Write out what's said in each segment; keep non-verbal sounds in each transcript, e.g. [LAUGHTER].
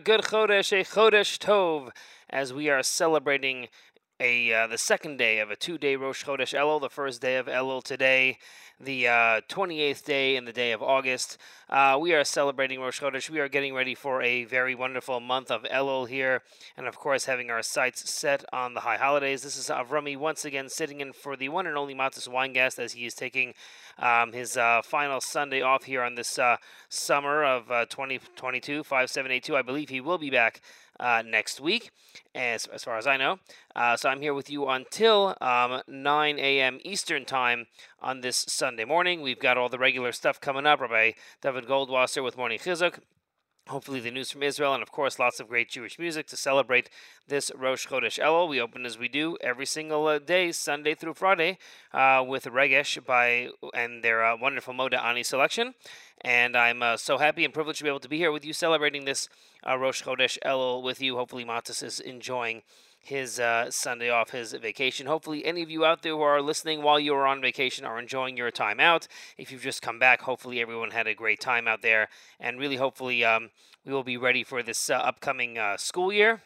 good Chodesh, a Chodesh Tov, as we are celebrating a uh, the second day of a two-day Rosh Chodesh Elul, the first day of Elul today, the uh, 28th day in the day of August. Uh, we are celebrating Rosh Chodesh. We are getting ready for a very wonderful month of Elul here, and of course having our sights set on the high holidays. This is Avrami once again sitting in for the one and only Matis Weingast as he is taking um, his uh, final Sunday off here on this uh, summer of uh, 2022, 5782. I believe he will be back uh, next week, as, as far as I know. Uh, so I'm here with you until um, 9 a.m. Eastern Time on this Sunday morning. We've got all the regular stuff coming up. Rabbi David Goldwasser with Morning Chizuk. Hopefully, the news from Israel, and of course, lots of great Jewish music to celebrate this Rosh Chodesh Elul. We open as we do every single uh, day, Sunday through Friday, uh, with Regesh by and their uh, wonderful Moda Ani selection. And I'm uh, so happy and privileged to be able to be here with you celebrating this uh, Rosh Chodesh Elul with you. Hopefully, Matis is enjoying his uh, Sunday off, his vacation. Hopefully, any of you out there who are listening while you are on vacation are enjoying your time out. If you've just come back, hopefully everyone had a great time out there. And really, hopefully, um, we will be ready for this uh, upcoming uh, school year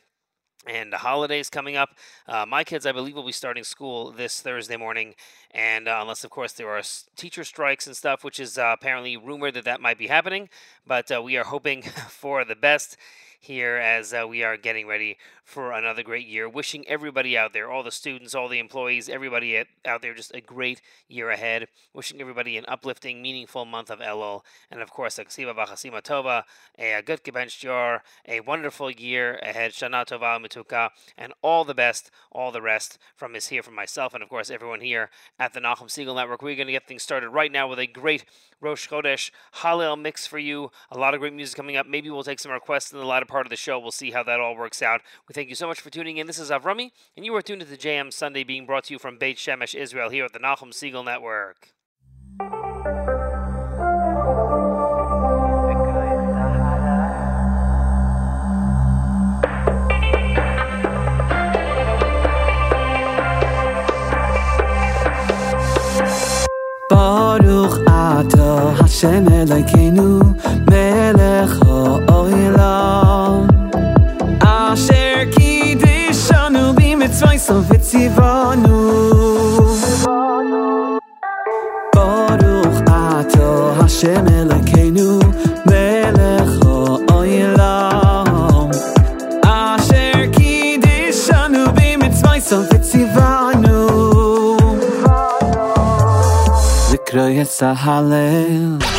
and the holidays coming up. Uh, my kids, I believe, will be starting school this Thursday morning, and uh, unless, of course, there are teacher strikes and stuff, which is uh, apparently rumored that that might be happening. But we are hoping [LAUGHS] for the best here as uh, we are getting ready for another great year. Wishing everybody out there, all the students, all the employees, everybody out there, just a great year ahead. Wishing everybody an uplifting, meaningful month of Elul. And of course, a Ksiva Bachasima Tova, a good Gebench Jar, a wonderful year ahead. Shana Tova Mituka, and all the best, all the rest from us here, from myself, and of course, everyone here at the Nachum Segal Network. We're going to get things started right now with a great Rosh Chodesh Hallel mix for you. A lot of great music coming up. Maybe we'll take some requests in the latter part of the show. We'll see how that all works out. We thank you so much for tuning in. This is Avrami, and you are tuned to the JM Sunday being brought to you from Beit Shemesh, Israel, here at the Nachum Segal Network. Baruch Ato Hashem Elokeinu B'mitzvayso v'tzivanu Baruch Ato Hashem Elokeinu Melech HaOlam Asher Kiddishanu B'mitzvayso v'tzivanu Zikroyes HaHalel בכל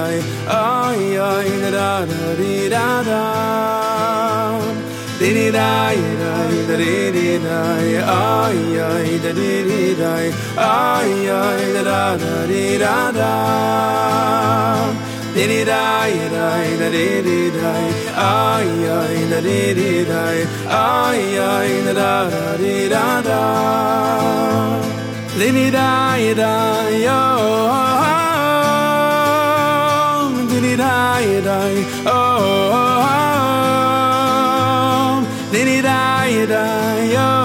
ay ay ay da da di da ay di di da ay da di di da ay ay da di di da ay ay da da ay ay da da di di ay da da di di da ay ay da di di da ay ay da da da di da da di di da da yo die it die oh ah then it die it die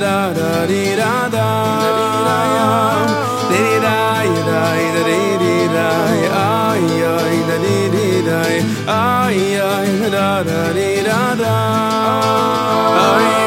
da da da di da da. Di da da di da da di da da ay ay da di di da ay ay da da di da da. Ay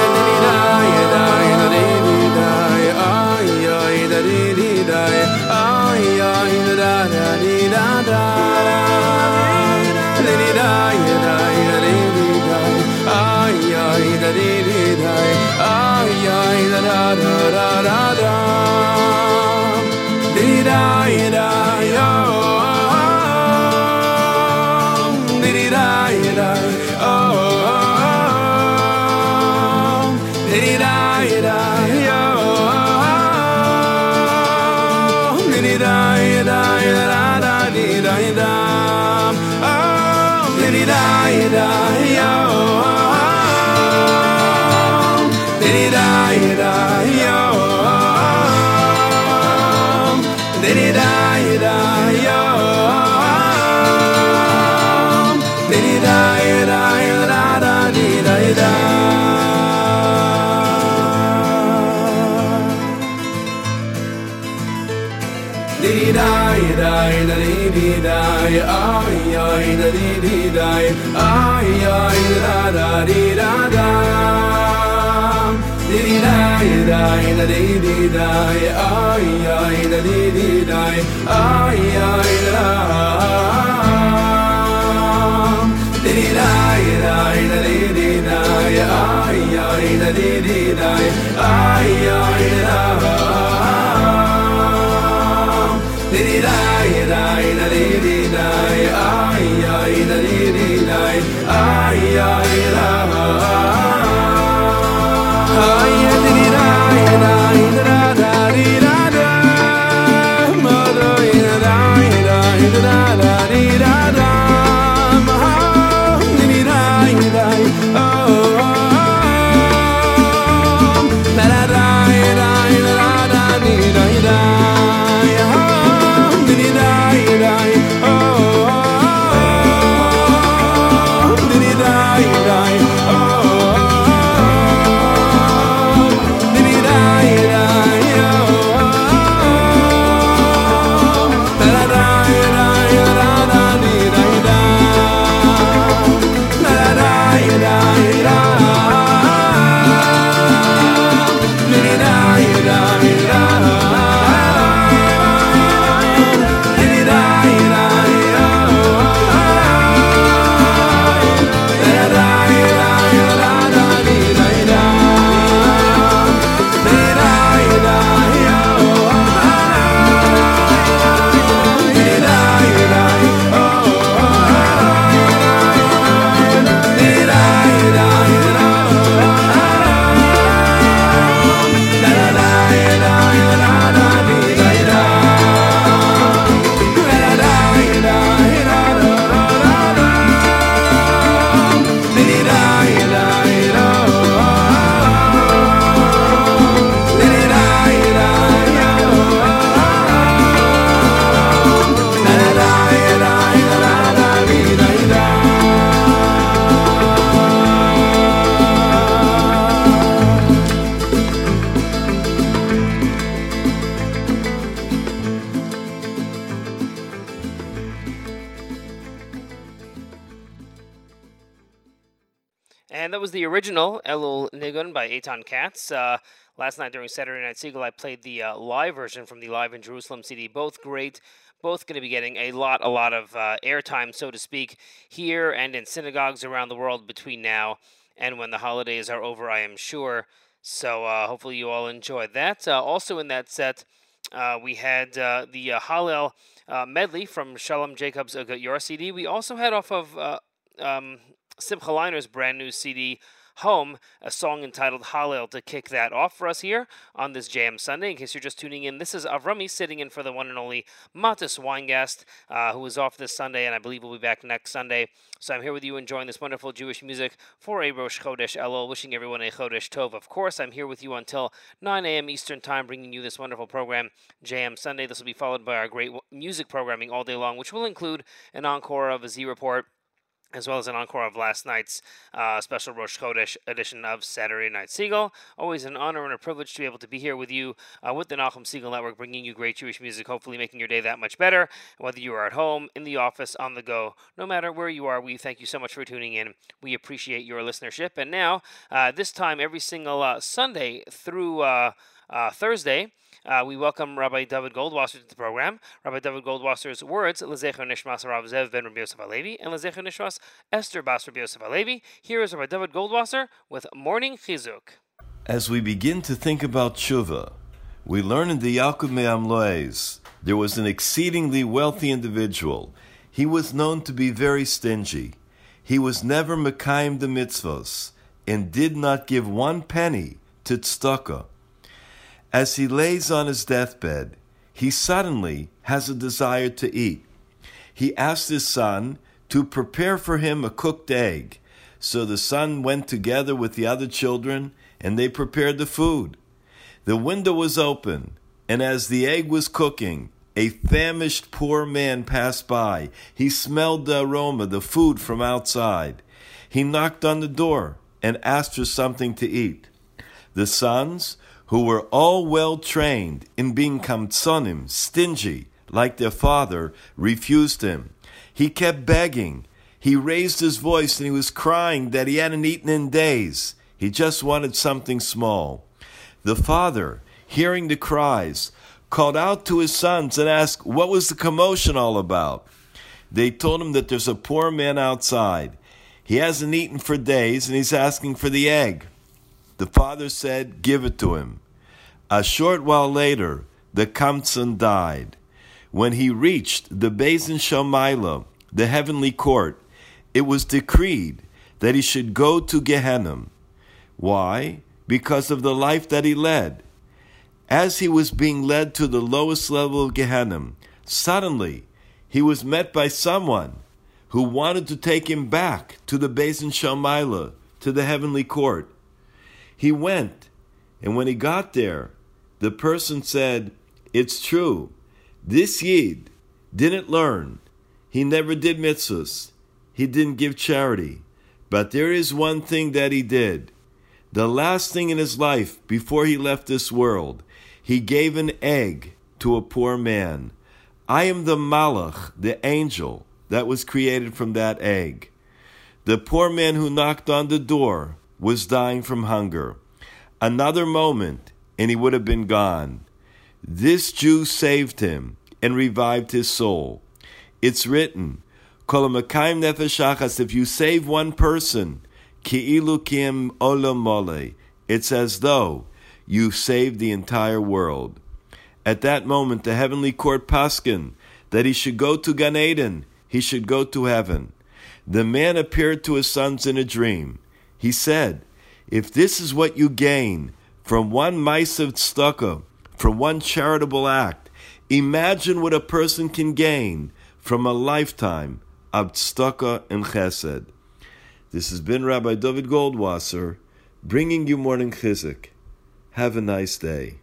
Did dai. Die? די נײ איי איי די די נײ איי איי Eitan Katz. Uh, last night during Saturday Night Segal, I played the uh, live version from the Live in Jerusalem CD. Both great. Both going to be getting a lot, a lot of uh, airtime, so to speak, here and in synagogues around the world between now and when the holidays are over, I am sure. So uh, hopefully you all enjoy that. Uh, also in that set, uh, we had the Hallel medley from Shalom Jacobs Your CD. We also had off of um, Simcha Leiner's brand new CD, Home, a song entitled Hallel to kick that off for us here on this JM Sunday. In case you're just tuning in, this is Avrami sitting in for the one and only Matis Weingast, uh, who is off this Sunday, and I believe will be back next Sunday. So I'm here with you enjoying this wonderful Jewish music for a Rosh Chodesh Elul, wishing everyone a Chodesh Tov. Of course, I'm here with you until 9 a.m. Eastern Time, bringing you this wonderful program, JM Sunday. This will be followed by our great music programming all day long, which will include an encore of a Z Report as well as an encore of last night's uh, special Rosh Chodesh edition of Saturday Night Segal. Always an honor and a privilege to be able to be here with you uh, with the Nachum Segal Network, bringing you great Jewish music, hopefully making your day that much better. Whether you are at home, in the office, on the go, no matter where you are, we thank you so much for tuning in. We appreciate your listenership. And now, uh, this time, every single uh, Sunday through uh, Thursday, uh, we welcome Rabbi David Goldwasser to the program. Rabbi David Goldwasser's words, Lezecher Nishmas Rav Zev ben Rabbi Yosef Alevi, and Lezecher Nishmas Esther Bas Rabbi Yosef Alevi. Here is Rabbi David Goldwasser with Morning Chizuk. As we begin to think about tshuva, we learn in the Yaakov Me'am Lo'ez there was an exceedingly wealthy individual. He was known to be very stingy. He was never mekayim the mitzvos and did not give one penny to tzedakah. As he lays on his deathbed, he suddenly has a desire to eat. He asked his son to prepare for him a cooked egg. So the son went together with the other children and they prepared the food. The window was open, and as the egg was cooking, a famished poor man passed by. He smelled the aroma, the food from outside. He knocked on the door and asked for something to eat. The sons, who were all well trained in being kamtsonim, stingy, like their father, refused him. He kept begging. He raised his voice and he was crying that he hadn't eaten in days. He just wanted something small. The father, hearing the cries, called out to his sons and asked what was the commotion all about. They told him that there's a poor man outside. He hasn't eaten for days and he's asking for the egg. The father said, Give it to him. A short while later, the Kamtsan died. When he reached the Bezin Shomaila, the heavenly court, it was decreed that he should go to Gehenna. Why? Because of the life that he led. As he was being led to the lowest level of Gehenna, suddenly he was met by someone who wanted to take him back to the Bezin Shomaila, to the heavenly court. He went, and when he got there, the person said, It's true. This Yid didn't learn. He never did mitzvahs. He didn't give charity. But there is one thing that he did. The last thing in his life before he left this world, he gave an egg to a poor man. I am the malach, the angel that was created from that egg. The poor man who knocked on the door was dying from hunger. Another moment, and he would have been gone. This Jew saved him and revived his soul. It's written, Kolamakayim nefeshachas, if you save one person, ki'ilu kim olamole, it's as though you've saved the entire world. At that moment, the heavenly court paskin that he should go to Gan Eden, he should go to heaven. The man appeared to his sons in a dream. He said, If this is what you gain from one maisav tzedakah, from one charitable act, imagine what a person can gain from a lifetime of tzedakah and chesed. This has been Rabbi David Goldwasser bringing you morning chizuk. Have a nice day.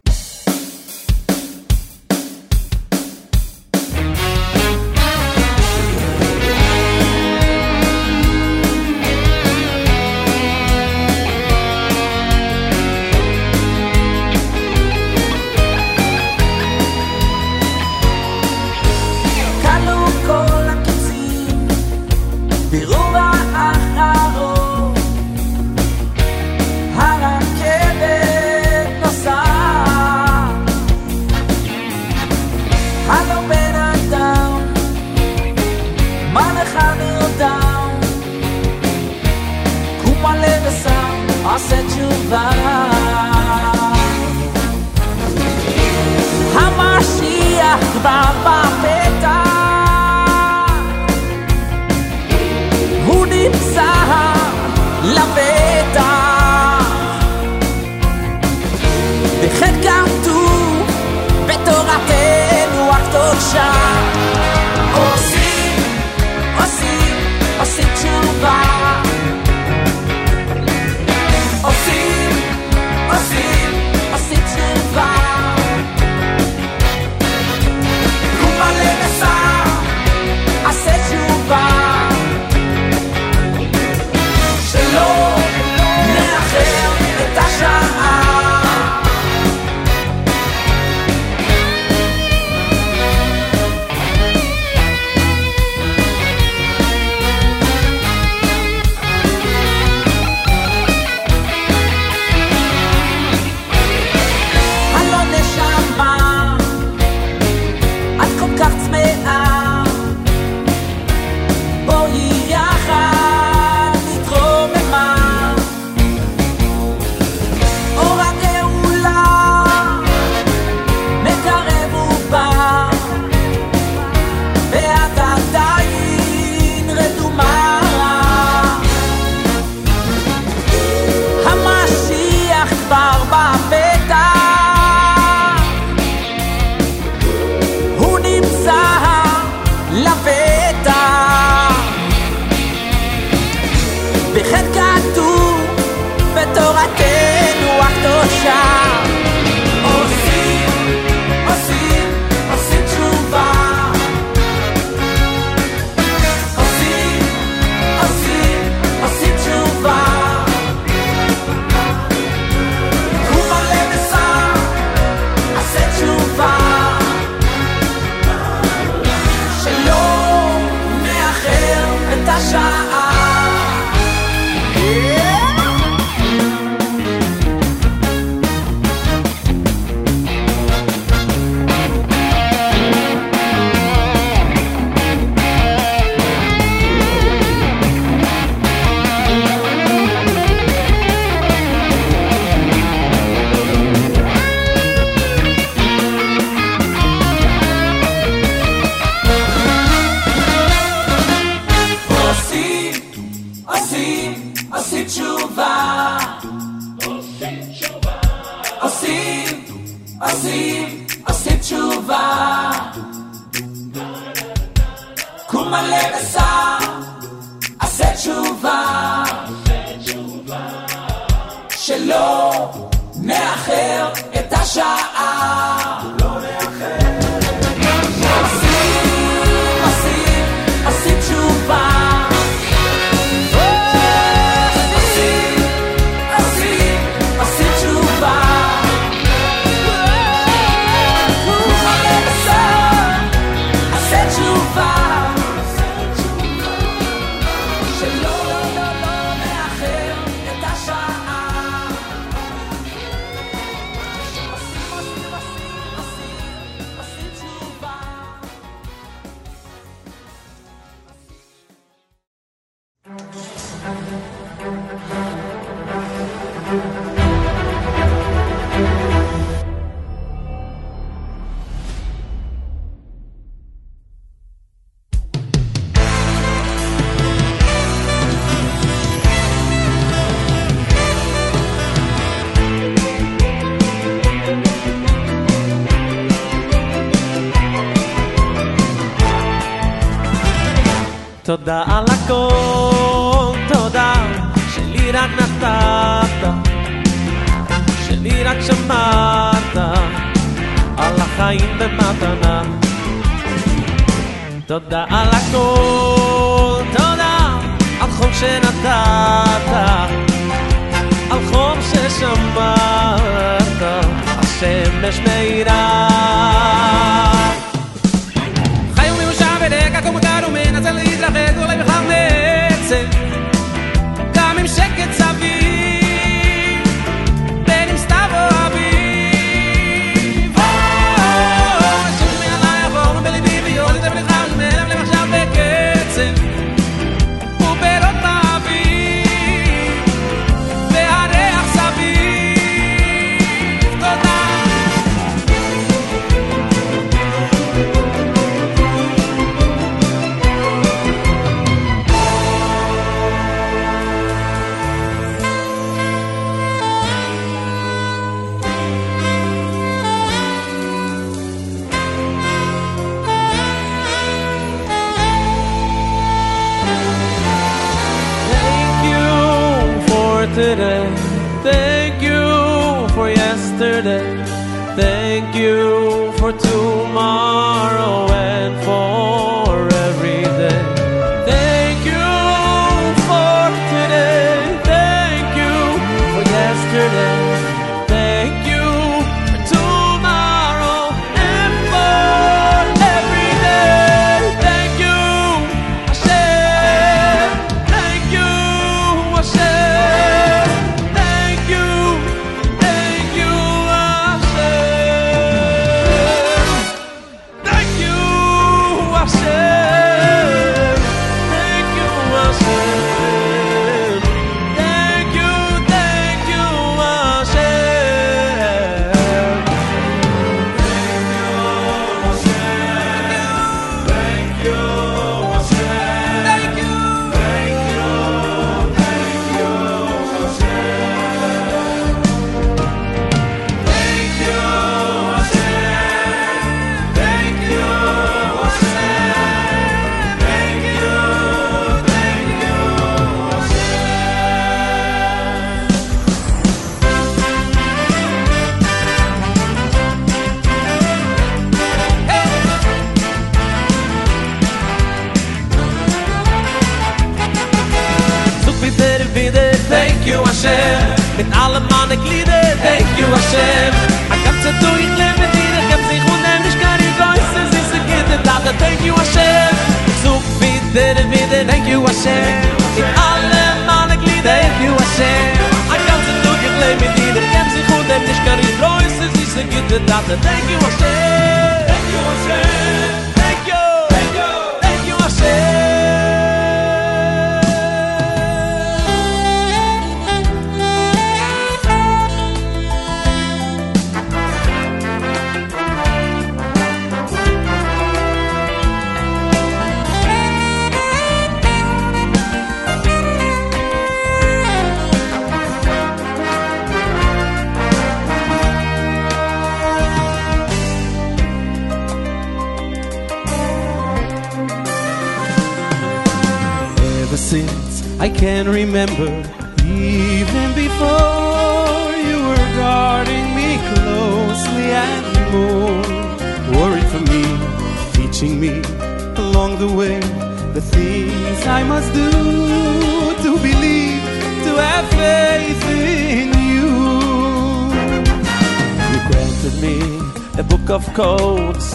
codes.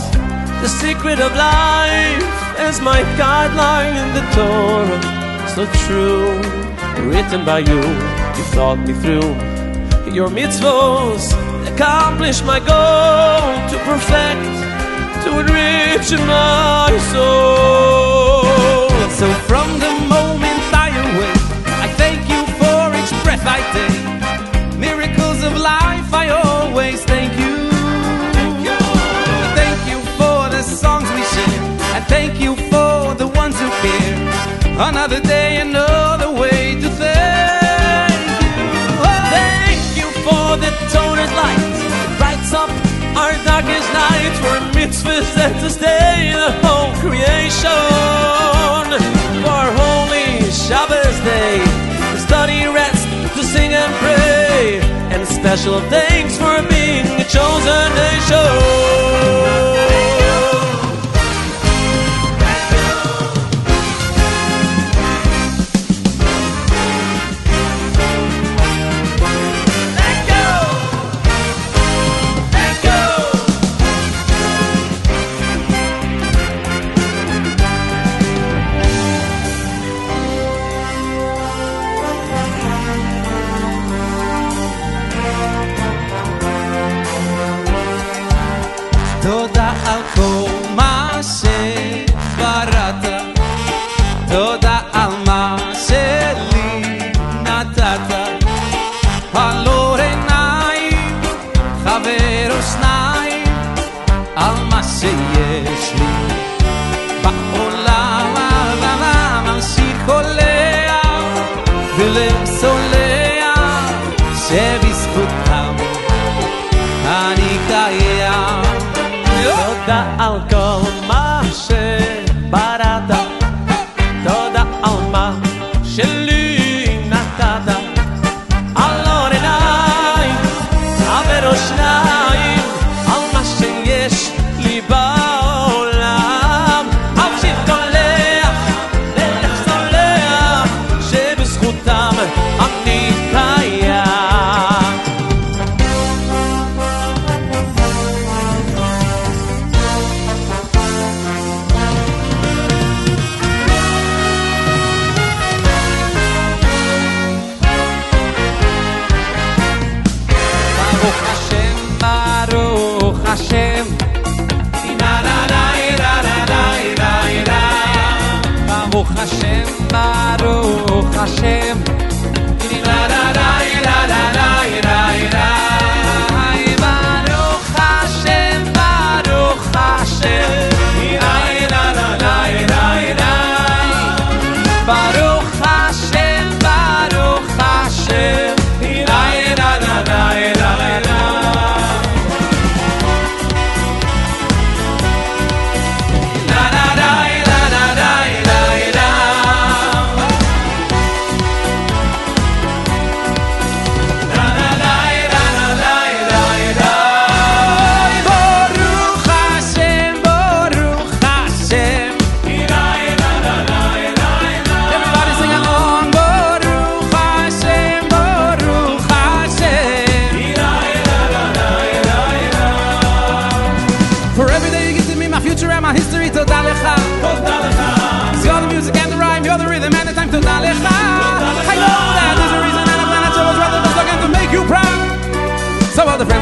The secret of life is my guideline in the Torah. So true, written by you. You thought me through your mitzvahs. Accomplish my goal to perfect, to enrich my soul. So from the moment Another day, another way to thank you. Oh, thank you for the toner's light. It brights up our darkest nights. We're mitzvahs that sustain the whole creation. For holy Shabbos day, to study, rest, to sing and pray. And special thanks for being a chosen nation.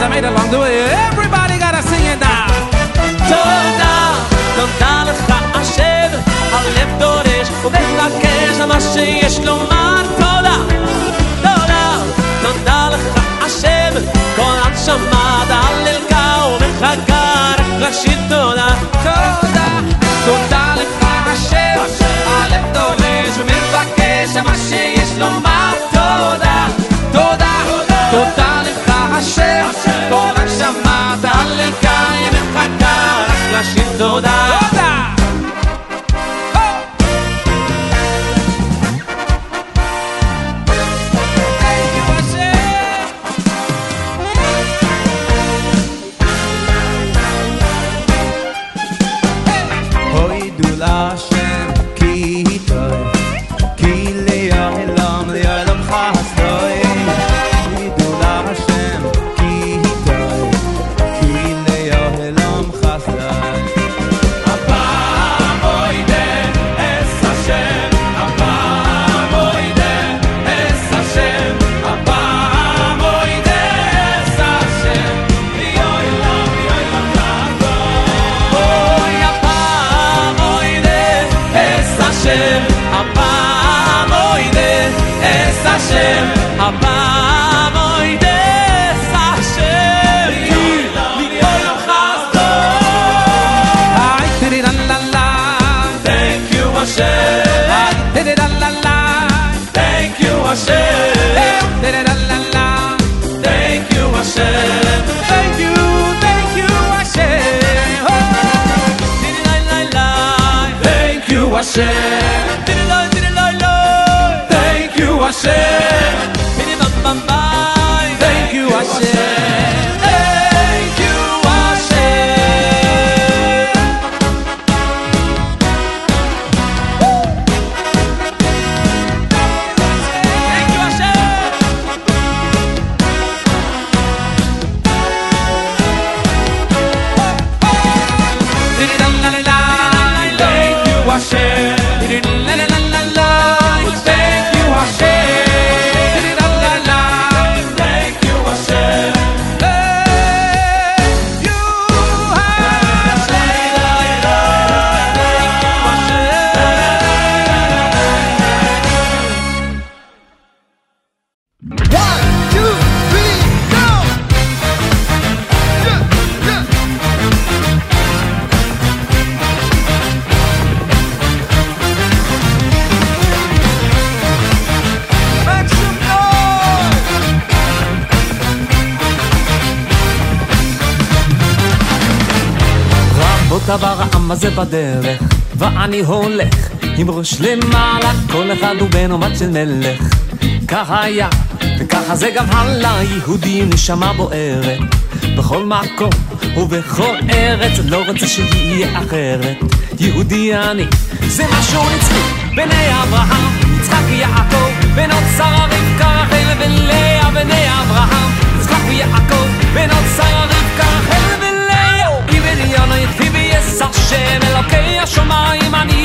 I made along the way. Everybody gotta sing it now. Toda, תודה לך השם, הלב דורש ומבקש על מה שיש לו אני הולך עם ראש למעלה, כל אחד הוא בן או בת של מלך. כך היה, וככה זה גם הלאה, יהודי נשמה בוערת. בכל מקום ובכל ארץ, לא רוצה שיהיה אחרת. יהודי אני, זה משהו נצחי, בני אברהם, יצחק ויעקב, בנות שרה רבקה רחל ולאה, בני אברהם, יצחק ויעקב, בנות שרה רבקה רחל Somebody money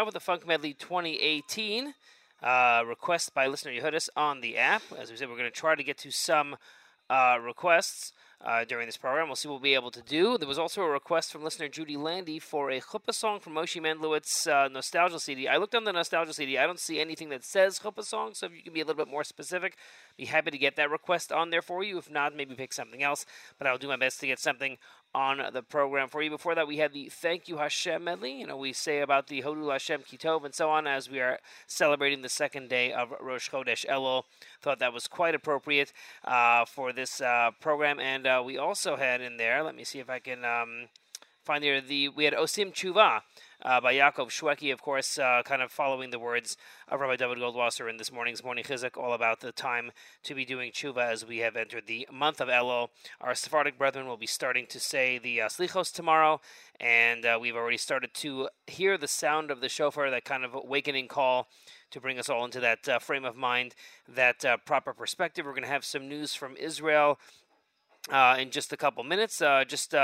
Eliyahu with the Funk Medley 2018. Uh, request by listener Yehudis on the app. As we said, we're going to try to get to some uh, requests uh, during this program. We'll see what we'll be able to do. There was also a request from listener Judy Landy for a chuppah song from Moshe Mendlowitz's uh, Nostalgia CD. I looked on the Nostalgia CD. I don't see anything that says chuppah song, so if you can be a little bit more specific, be happy to get that request on there for you. If not, maybe pick something else. But I'll do my best to get something on the program for you. Before that, we had the Thank You Hashem medley. You know, we say about the Hodul Hashem Kitov and so on as we are celebrating the second day of Rosh Chodesh Elul. Thought that was quite appropriate uh, for this uh, program. And uh, we also had in there, let me see if I can um, find there, the, we had Osim Tshuva. Uh, by Yaakov Shweki, of course, uh, kind of following the words of Rabbi David Goldwasser in this morning's Morning Chizuk, all about the time to be doing tshuva as we have entered the month of Elul. Our Sephardic brethren will be starting to say the uh, Slichos tomorrow, and uh, we've already started to hear the sound of the shofar, that kind of awakening call to bring us all into that uh, frame of mind, that uh, proper perspective. We're going to have some news from Israel uh, in just a couple minutes. Uh, just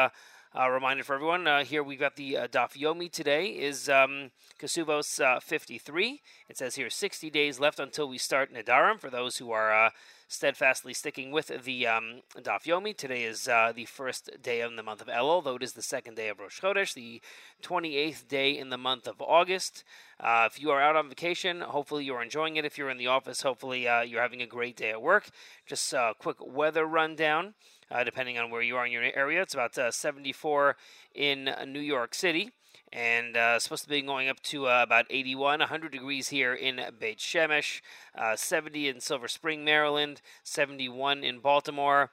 uh, reminder for everyone uh, here we've got the uh, Daf Yomi today is um, Kasuvos uh, 53. It says here 60 days left until we start Nidarim for those who are uh, steadfastly sticking with the um, Daf Yomi. Today is uh, the first day of the month of Elul, though it is the second day of Rosh Chodesh, the 28th day in the month of August. Uh, if you are out on vacation, hopefully you're enjoying it. If you're in the office, hopefully you're having a great day at work. Just a quick weather rundown uh, depending on where you are in your area. It's about uh, 74 in New York City. And uh, supposed to be going up to uh, about 81, 100 degrees here in Beit Shemesh, uh, 70 in Silver Spring, Maryland, 71 in Baltimore.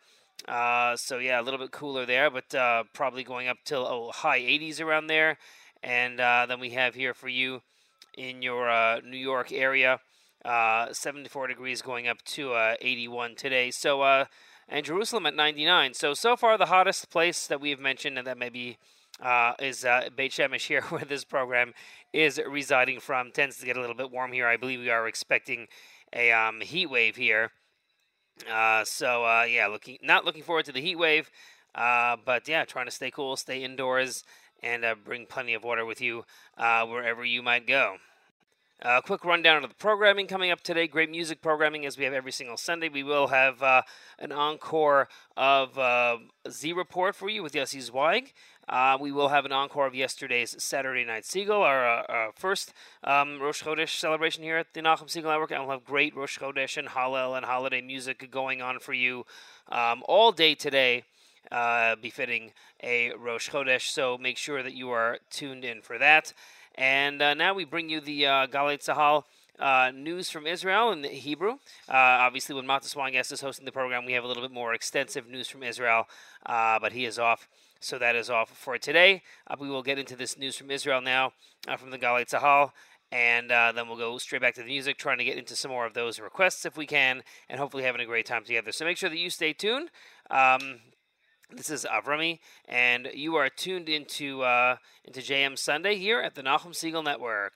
Uh, so yeah, a little bit cooler there, but uh, probably going up till oh, high 80s around there. And then we have here for you in your New York area, uh, 74 degrees going up to uh, 81 today. So and Jerusalem at 99. So so far the hottest place that we have mentioned, and that maybe uh, is uh, Beit Shemesh here, [LAUGHS] where this program is residing from. Tends to get a little bit warm here. I believe we are expecting a um, heat wave here. Uh, so uh, yeah, looking not looking forward to the heat wave, uh, but yeah, trying to stay cool, stay indoors, and uh, bring plenty of water with you uh, wherever you might go. A quick rundown of the programming coming up today. Great music programming as we have every single Sunday. We will have uh, an encore of uh, Z Report for you with Yossi Zweig. Uh, we will have an encore of yesterday's Saturday Night Segal, our, uh, our first um, Rosh Chodesh celebration here at the Nachum Segal Network. And we'll have great Rosh Chodesh and Hallel and holiday music going on for you um, all day today, uh, befitting a Rosh Chodesh. So make sure that you are tuned in for that. And uh, now we bring you the uh, Galei Tzahal uh, news from Israel in Hebrew. Uh, obviously, when Matis Wangas is hosting the program, we have a little bit more extensive news from Israel, uh, but he is off, so that is off for today. Uh, we will get into this news from Israel now uh, from the Galei Tzahal. and uh, then we'll go straight back to the music, trying to get into some more of those requests if we can, and hopefully having a great time together. So make sure that you stay tuned. Um, this is Avrami, and you are tuned into uh, into JM Sunday here at the Nachum Segal Network.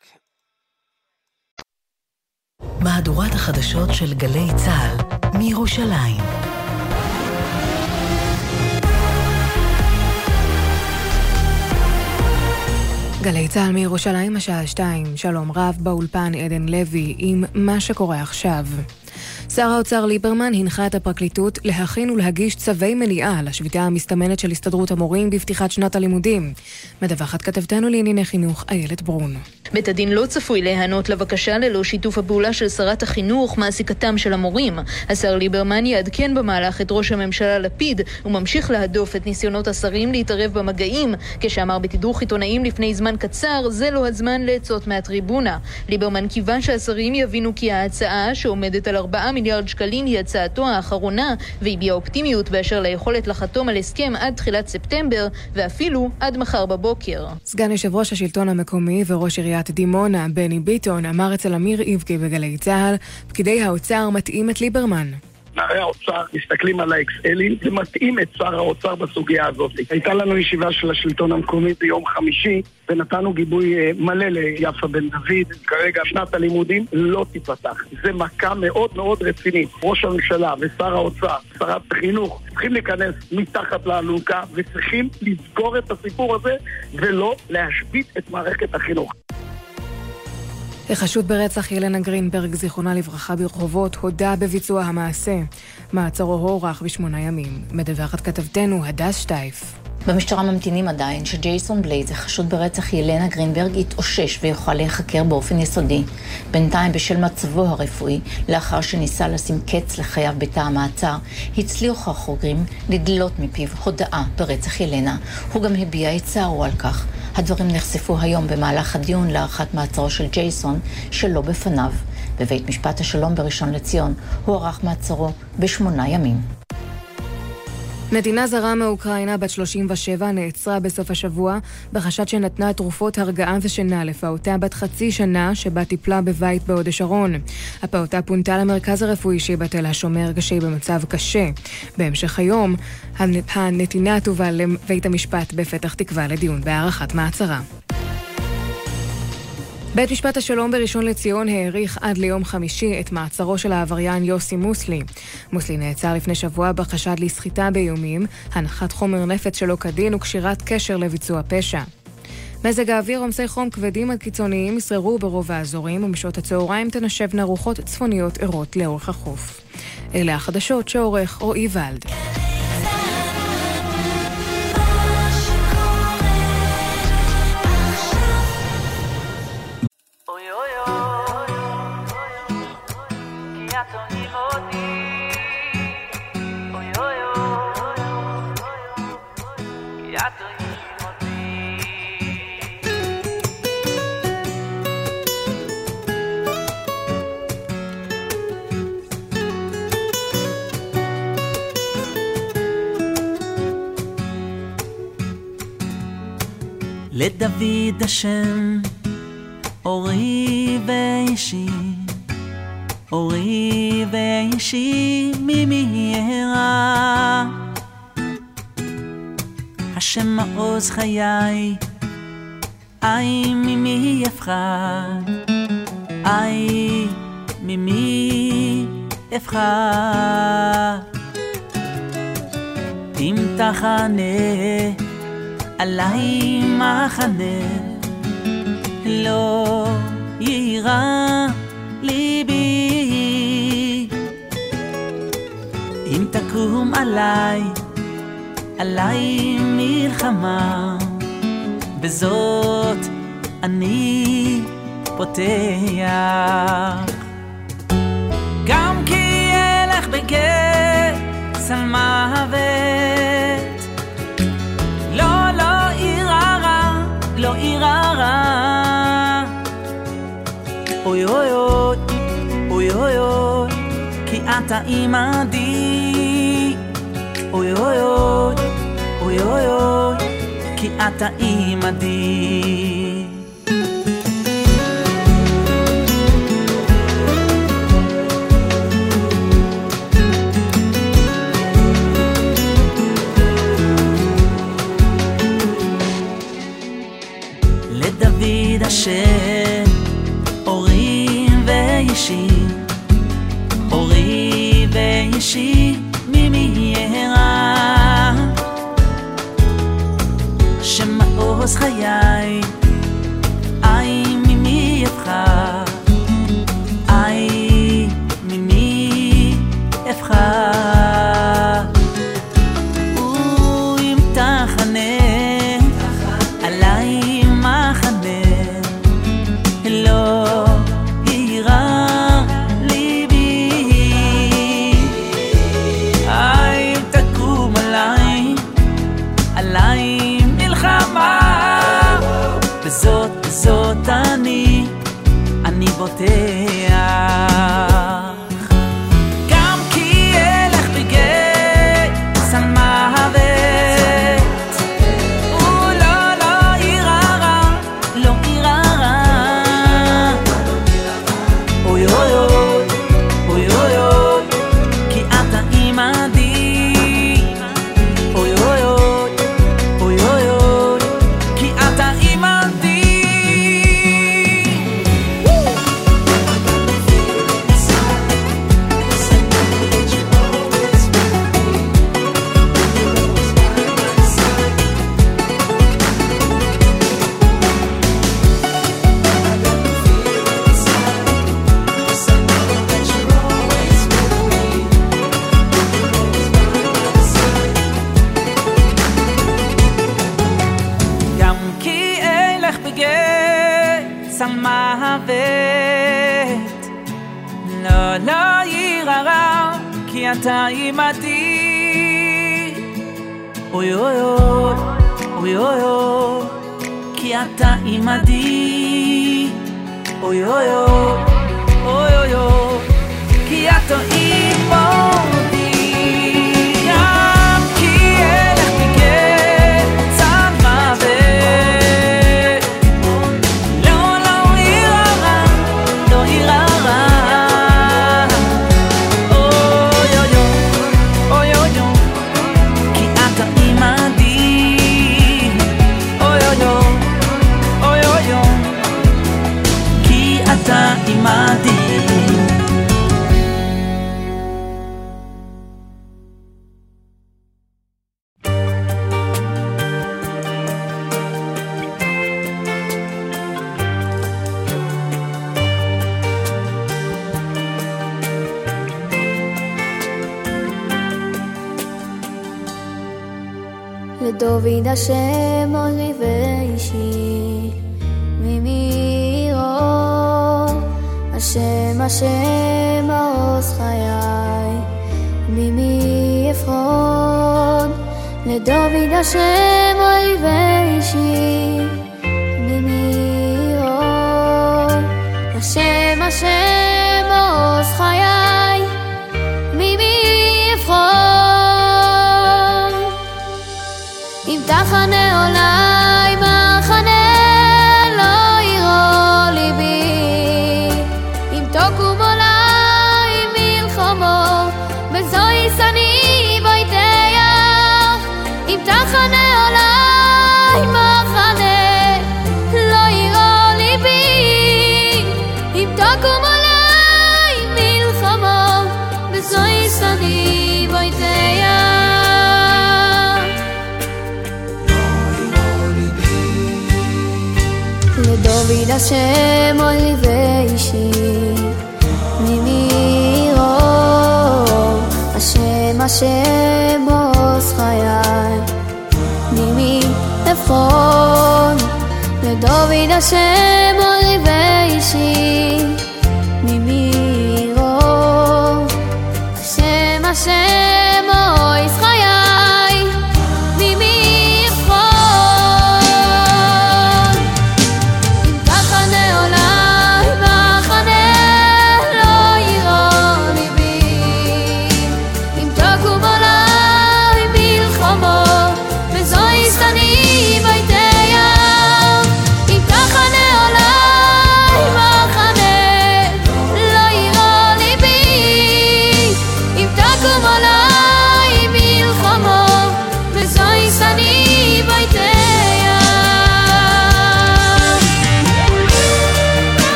גלי צה"ל מירושלים השעה 2, שלום רב באולפן עדן לוי עם מה שקורה עכשיו. שר האוצר ליברמן הנחה את הפרקליטות להכין ולהגיש צווי מניעה לשביתה המסתמנת של הסתדרות המורים בפתיחת שנת הלימודים. מדווחת כתבתנו לענייני חינוך איילת ברון. בית הדין לא צפוי להיענות לבקשה ללא שיתוף הפעולה של שרת החינוך, מעסיקתם של המורים. השר ליברמן יעדכן במהלך את ראש הממשלה לפיד, וממשיך להדוף את ניסיונות השרים להתערב במגעים, כשאמר בתדרוך עיתונאים לפני זמן קצר, זה לא הזמן לעצות מהטריבונה. ליברמן קיווה שהשרים יבינו כי ההצעה, שעומדת על 4 מיליארד שקלים, היא הצעתו האחרונה, והביע אופטימיות באשר ליכולת לחתום על הסכם עד תחילת ספטמבר, ואפילו עד מחר בבוקר. סגן יושב ראש השלטון המקומי וראש עיריית דימונה, בני ביטון, אמר אצל אמיר איבקי בגלי צה"ל, פקידי האוצר מטעים את ליברמן. נערי האוצר מסתכלים על האקסלים ומטעים את שר האוצר בסוגיה הזאת. הייתה לנו ישיבה של השלטון המקומי ביום חמישי ונתנו גיבוי אה, מלא ליפה בן דוד. כרגע שנת הלימודים לא תיפתח. זה מכה מאוד מאוד רצינית. ראש הממשלה ושר האוצר, שרת החינוך, צריכים להיכנס מתחת לאלונקה וצריכים לסגור את הסיפור הזה ולא להשבית את מערכת החינוך. החשוד ברצח ילנה גרינברג, זיכרונה לברכה ברחובות, הודה בביצוע המעשה. מעצרו הוארך בשמונה ימים. מדווחת כתבתנו הדס שטייף. במשטרה ממתינים עדיין שג'ייסון בלייז, החשוד ברצח ילנה גרינברג, יתאושש ויוכל להיחקר באופן יסודי. בינתיים, בשל מצבו הרפואי, לאחר שניסה לשים קץ לחייו בתא המעצר, הצליחו החוקרים לדלות מפיו הודאה ברצח ילנה. הוא גם הביע את צערו על כך. הדברים נחשפו היום במהלך הדיון להארכת מעצרו של ג'ייסון, שלא בפניו. בבית משפט השלום בראשון לציון הוארך מעצרו בשמונה ימים. מדינה זרה מאוקראינה בת 37 נעצרה בסוף השבוע בחשד שנתנה תרופות הרגעה ושינה לפעוטה בת חצי שנה שבה טיפלה בבית בהוד השרון. הפעוטה פונתה למרכז הרפואי שהיא בתל השומר כשהיא במצב קשה. בהמשך היום הנתינה תובא לבית המשפט בפתח תקווה לדיון בהארכת מעצרה. בית משפט השלום בראשון לציון האריך עד ליום חמישי את מעצרו של העבריין יוסי מוסלי. מוסלי נעצר לפני שבוע בחשד לסחיטה באיומים, הנחת חומר נפץ שלא כדין וקשירת קשר לביצוע פשע. מזג האוויר עומסי חום כבדים עד קיצוניים ישררו ברוב האזורים, ומשעות הצהריים תנשבנה רוחות צפוניות ערות לאורך החוף. אלה החדשות שעורך רועי ולד. לדוד השם, אורי ואישי, אורי ואישי ממהרה. השם מעוז חיי, איי ממי אפחד, איי ממי אפחד. אם תחנה עליי מחנה, לא יירא ליבי. אם תקום עליי, עליי מלחמה, בזאת אני פותח. גם כי אלך בגץ על מוות אוי אוי אוי, אוי אוי אוי, כי אתה עימדי. אוי אוי אוי, אוי אוי אוי, כי אתה עימדי. לדוד השם חיי Oy, oy, oy.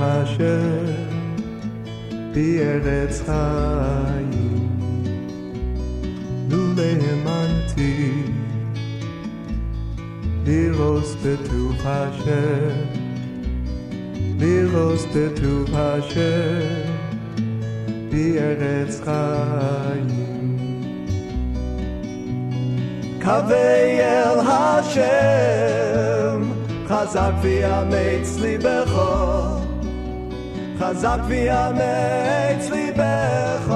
בטוב אשר בארץ חיים לולא האמנתי לירוס בטוב אשר לירוס בטוב אשר בארץ חיים קווי אל השם חזק ויאמץ ליבך חזק ויאמץ ליבך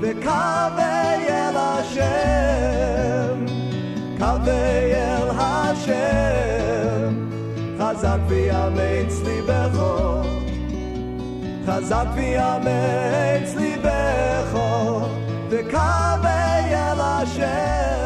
וקווי אל השם קווי אל השם. חזק ויאמץ ליבך חזק ויאמץ ליבך וקווי אל השם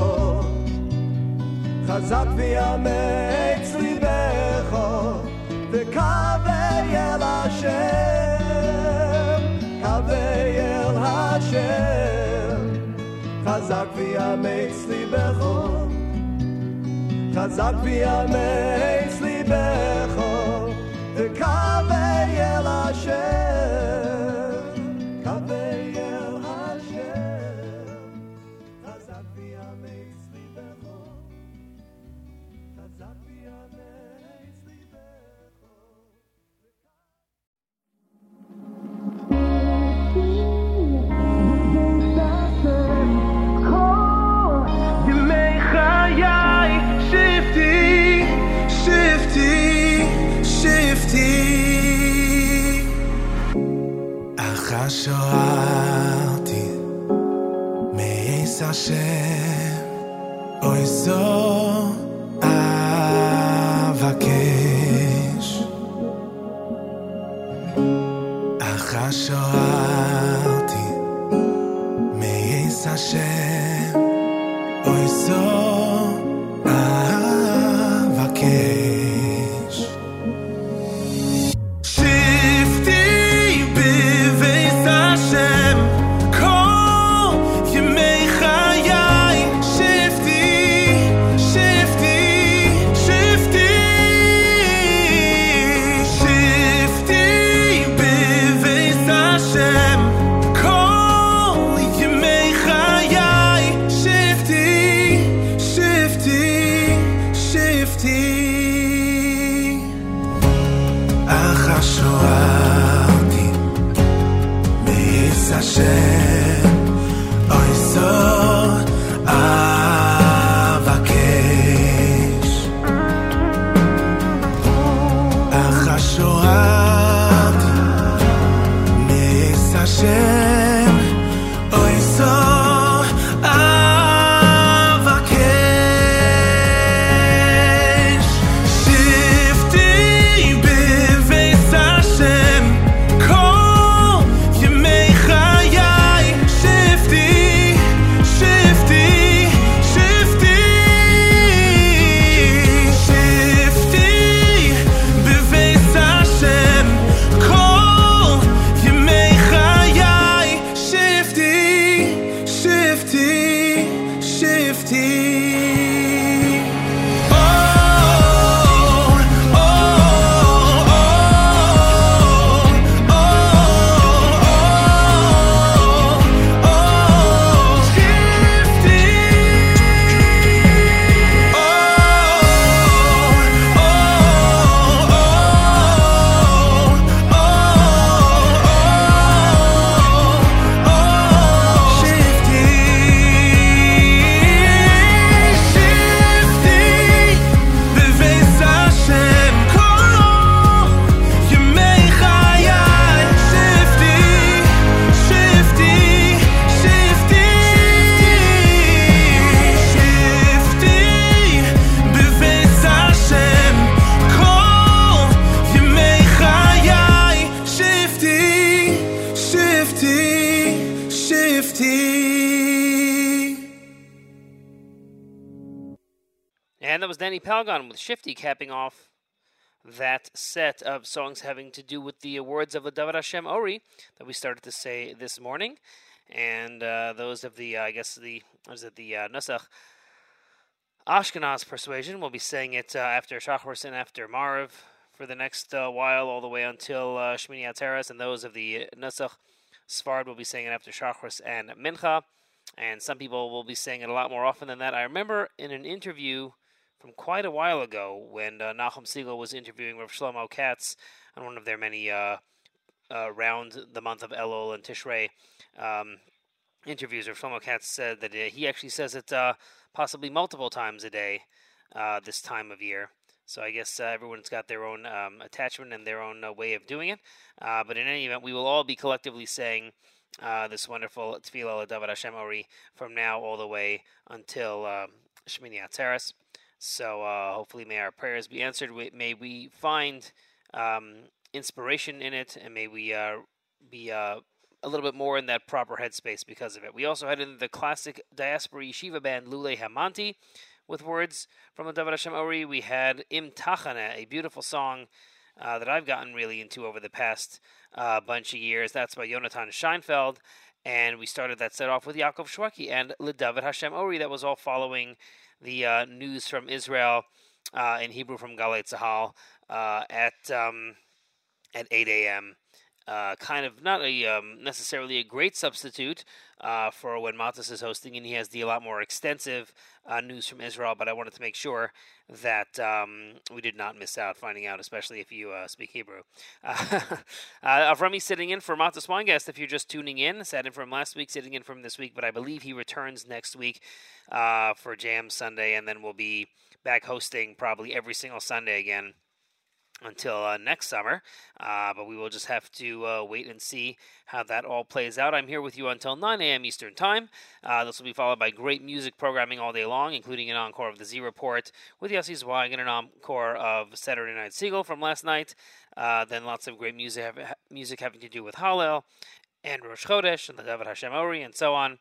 חזק ויאמץ ליבך וקווי אל השם קווי אל השם חזק ויאמץ ליבך חזק ויאמץ ליבך וקווי אל השם שואלתי Me יש השם? אוי זו Shifty capping off that set of songs having to do with the words of the David Hashem Ori that we started to say this morning. And uh, those of the, uh, I guess, the, what is it, the uh, Nusach Ashkenaz persuasion. We'll be saying it uh, after Shachris and after Maariv for the next uh, while, all the way until uh, Shmini Atzeres. And those of the Nusach Sfard will be saying it after Shachris and Mincha. And some people will be saying it a lot more often than that. I remember in an interview from quite a while ago when uh, Nachum Segal was interviewing Rav Shlomo Katz on one of their many uh, uh, around the month of Elul and Tishrei um, interviews. Rav Shlomo Katz said that uh, he actually says it uh, possibly multiple times a day this time of year. So I guess uh, everyone's got their own um, attachment and their own uh, way of doing it. Uh, but in any event, we will all be collectively saying this wonderful Tefillah David Hashem Ori from now all the way until um, Shmini Atzeres. So uh, hopefully, may our prayers be answered. May we find um, inspiration in it, and may we uh, be uh, a little bit more in that proper headspace because of it. We also had in the classic diaspora yeshiva band Lule Hamanti with words from the David Hashem Ori. We had Im Tachana, a beautiful song uh, that I've gotten really into over the past uh, bunch of years. That's by Jonathan Scheinfeld. And we started that set off with Yaakov Shweki and Le David Hashem Ori. That was all following the uh, news from Israel uh, in Hebrew from Galei Tzahal uh, at um, at 8 a.m. Uh, kind of not a um, necessarily a great substitute uh, for when Matis is hosting, and he has the a lot more extensive uh, news from Israel. But I wanted to make sure that um, we did not miss out finding out, especially if you uh, speak Hebrew. [LAUGHS] Uh, Avrami sitting in for Matis Weingast. If you're just tuning in, sat in from last week, sitting in from this week, but I believe he returns next week for JM Sunday, and then we'll be back hosting probably every single Sunday again until uh, next summer. Uh, but we will just have to uh, wait and see how that all plays out. I'm here with you until 9 a.m. Eastern Time. Uh, this will be followed by great music programming all day long, including an encore of the Z Report with Yossi Zweig and an encore of Saturday Night Segal from last night. Uh, then lots of great music, music having to do with Hallel and Rosh Chodesh and the David Hashem Ori and so on.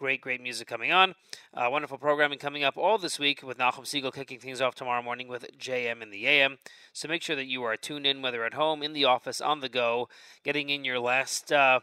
Great, great music coming on. Uh, wonderful programming coming up all this week with Nachum Segal kicking things off tomorrow morning with JM in the AM. So make sure that you are tuned in, whether at home, in the office, on the go, getting in your last uh,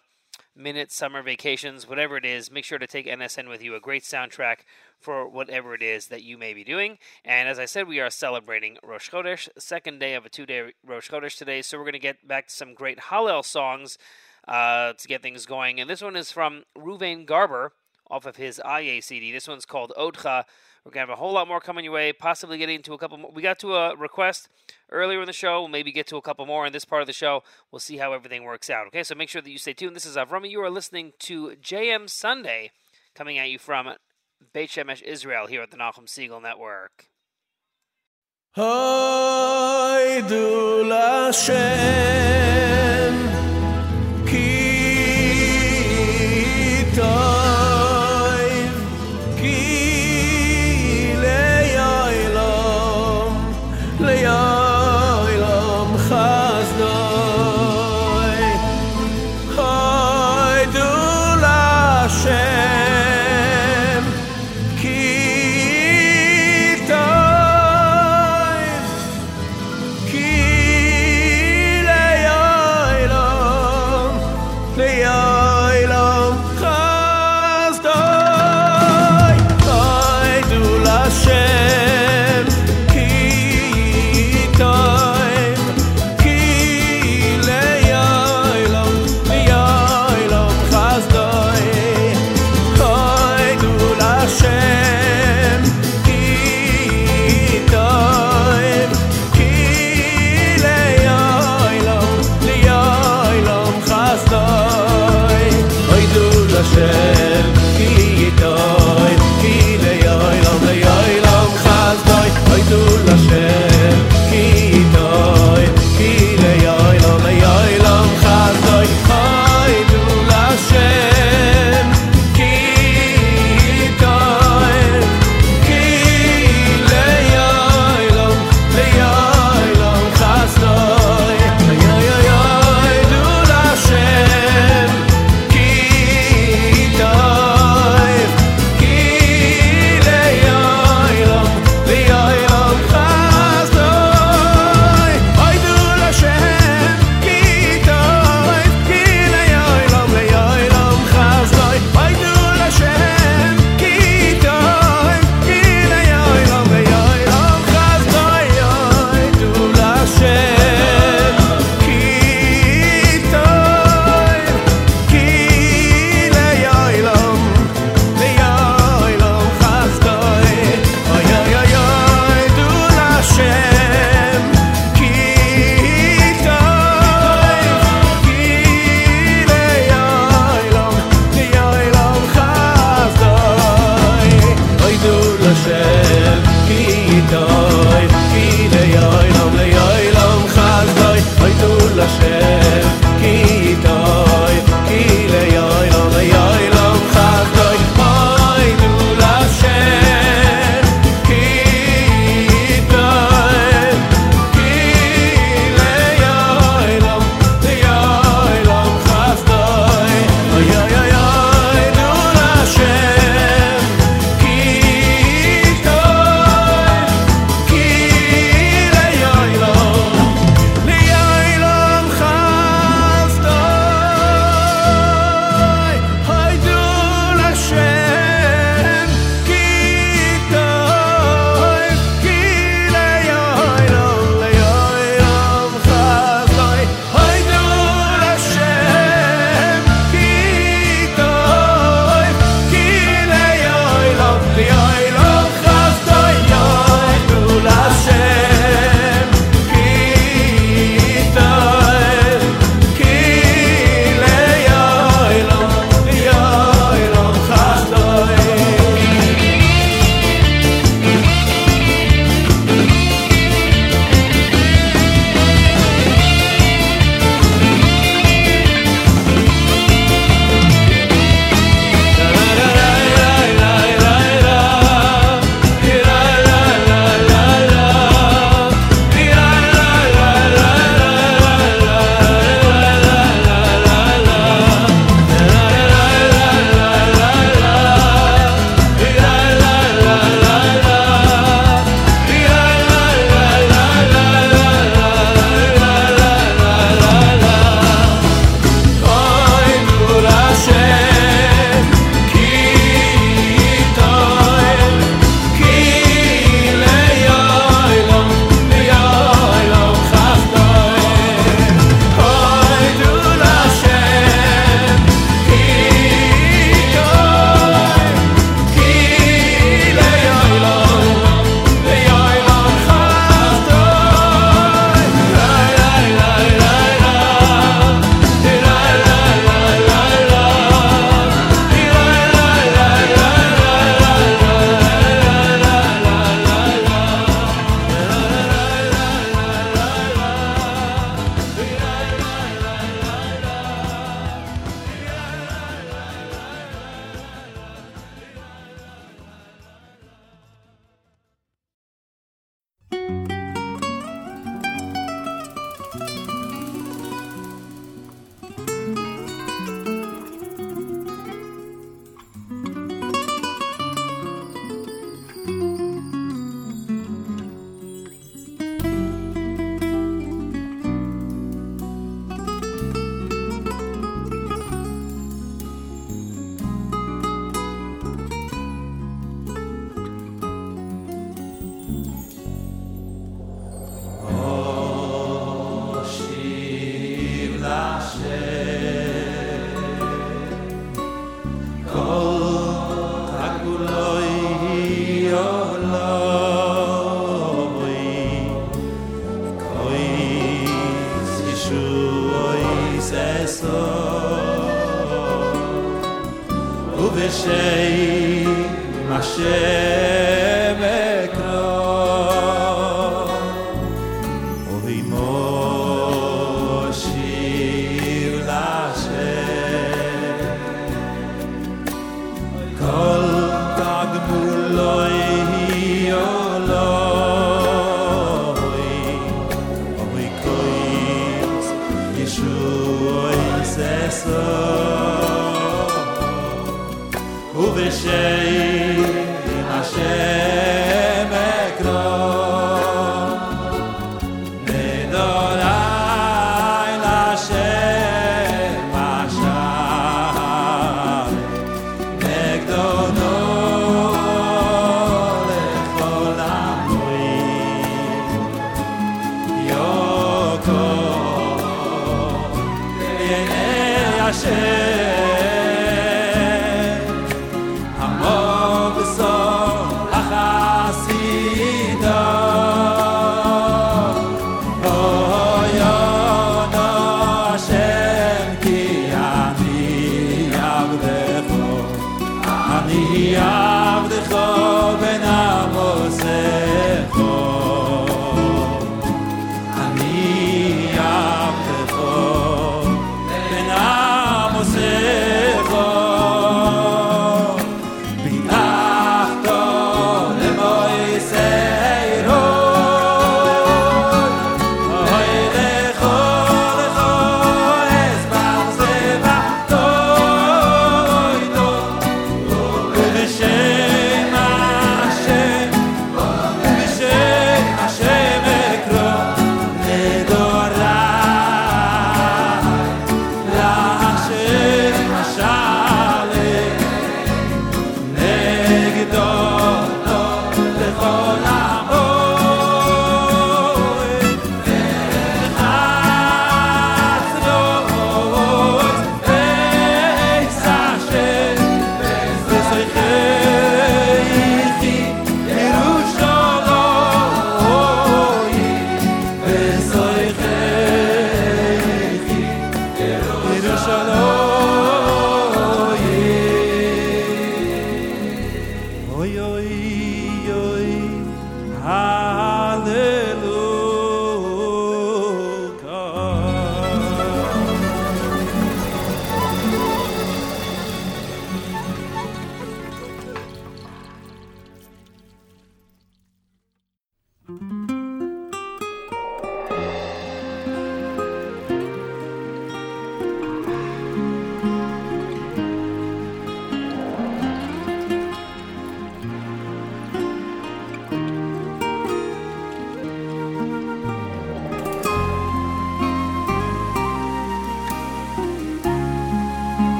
minute summer vacations, whatever it is. Make sure to take NSN with you, a great soundtrack for whatever it is that you may be doing. And as I said, we are celebrating Rosh Chodesh, second day of a two day Rosh Chodesh today. So we're going to get back to some great Hallel songs uh, to get things going. And this one is from Ruvain Garber off of his IA CD. This one's called Odcha. We're gonna have a whole lot more coming your way. Possibly getting to a couple more. We got to a request earlier in the show. We'll maybe get to a couple more in this part of the show. We'll see how everything works out. Okay, so make sure that you stay tuned. This is Avrami. You are listening to JM Sunday, coming at you from Beit Shemesh, Israel, here at the Nachum Segal Network.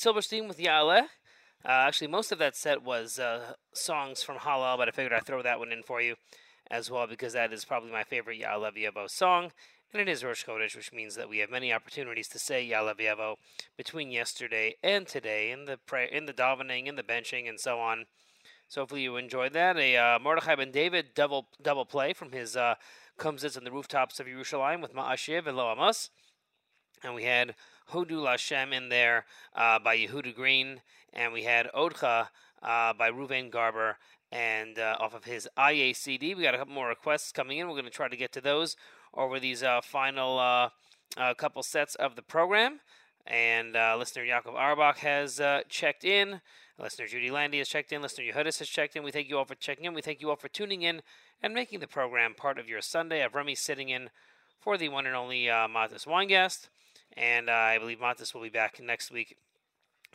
Silberstein with Ya'aleh. Uh, actually, most of that set was uh, songs from Hallel, but I figured I'd throw that one in for you as well because that is probably my favorite Ya'aleh V'Yavo song. And it is Rosh Chodesh, which means that we have many opportunities to say Ya'aleh V'Yavo between yesterday and today in the pray- in the davening, in the benching, and so on. So hopefully you enjoyed that. A uh, Mordechai Ben David double double play from his uh, Kumsitz on the rooftops of Yerushalayim with Ma'ashiv and Lo Amos. And we had Hodu Lashem in there uh, by Yehuda Green. And we had Odcha uh, by Ruvain Garber. And uh, off of his IACD, we got a couple more requests coming in. We're going to try to get to those over these uh, final uh, uh, couple sets of the program. And listener Yaakov Auerbach has checked in. Listener Judy Landy has checked in. Listener Yehudis has checked in. We thank you all for checking in. We thank you all for tuning in and making the program part of your Sunday. Avrami sitting in for the one and only uh, Matis Weingast. And uh, I believe Matis will be back next week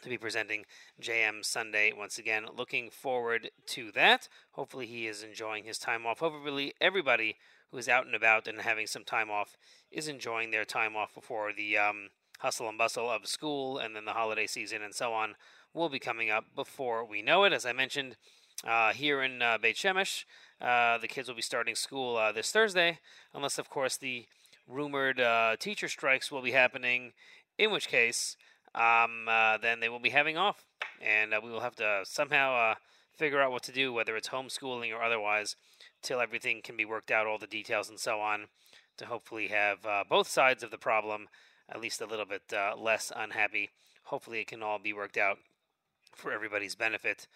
to be presenting JM Sunday once again. Looking forward to that. Hopefully, he is enjoying his time off. Hopefully, everybody who is out and about and having some time off is enjoying their time off before the um, hustle and bustle of school and then the holiday season and so on will be coming up before we know it. As I mentioned, uh, here in uh, Beit Shemesh, uh, the kids will be starting school uh, this Thursday, unless, of course, the rumored uh, teacher strikes will be happening, in which case, um, uh, then they will be having off. And uh, we will have to somehow uh, figure out what to do, whether it's homeschooling or otherwise, till everything can be worked out, all the details and so on, to hopefully have uh, both sides of the problem at least a little bit uh, less unhappy. Hopefully, it can all be worked out for everybody's benefit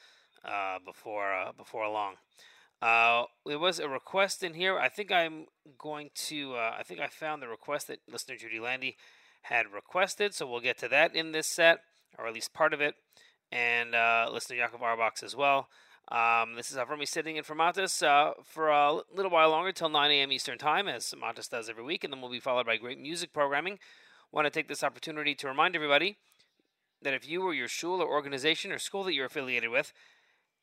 before before long. Uh, there was a request in here. I think I'm going to. Uh, I think I found the request that listener Judy Landy had requested, so we'll get to that in this set, or at least part of it, and uh, listener Yaakov Auerbach as well. Um, this is Avrami sitting in for Matis uh, for a little while longer, till 9 a.m. Eastern Time, as Matis does every week, and then we'll be followed by great music programming. Want to take this opportunity to remind everybody that if you or your shul or organization or school that you're affiliated with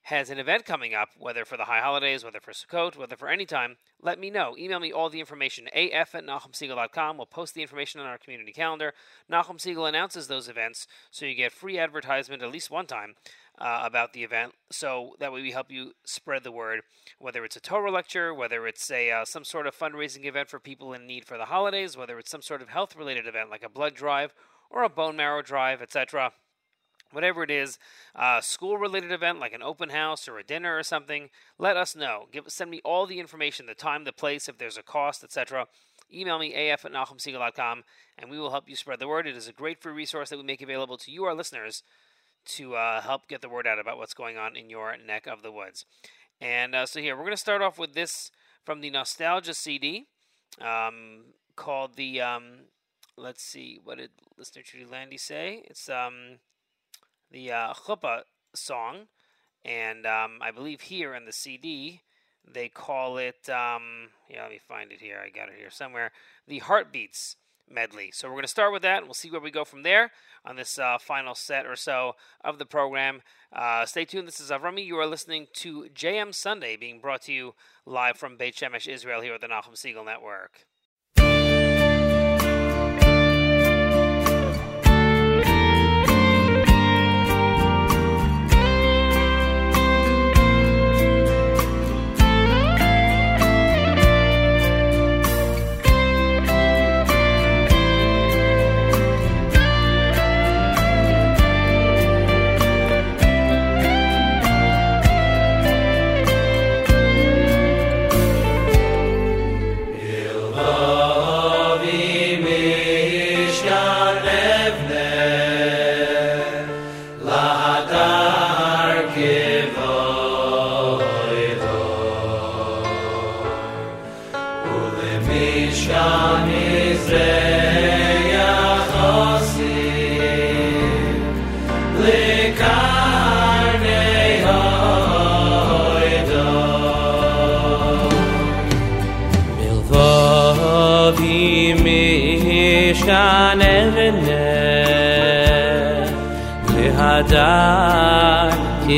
has an event coming up, whether for the high holidays, whether for Sukkot, whether for any time, let me know. Email me all the information, af at nachumsegal.com. We'll post the information on our community calendar. Nachum Segal announces those events, so you get free advertisement at least one time uh, about the event. So that way we help you spread the word, whether it's a Torah lecture, whether it's a uh, some sort of fundraising event for people in need for the holidays, whether it's some sort of health-related event like a blood drive or a bone marrow drive, etc whatever it is, uh, school related event like an open house or a dinner or something, let us know. Give send me all the information, the time, the place, if there's a cost, etc. Email me af at nachumsegal.com and we will help you spread the word. It is a great free resource that we make available to you, our listeners, to uh, help get the word out about what's going on in your neck of the woods. And uh, so here, we're going to start off with this from the Nostalgia CD um, called the, um, let's see, what did listener Judy Landy say? It's um, the uh, chuppah song, and um, I believe here in the CD they call it. Um, yeah, let me find it here. I got it here somewhere. The Heartbeats medley. So we're going to start with that, and we'll see where we go from there on this uh, final set or so of the program. Uh, stay tuned. This is Avrami. You are listening to JM Sunday, being brought to you live from Beit Shemesh, Israel, here at the Nachum Segal Network.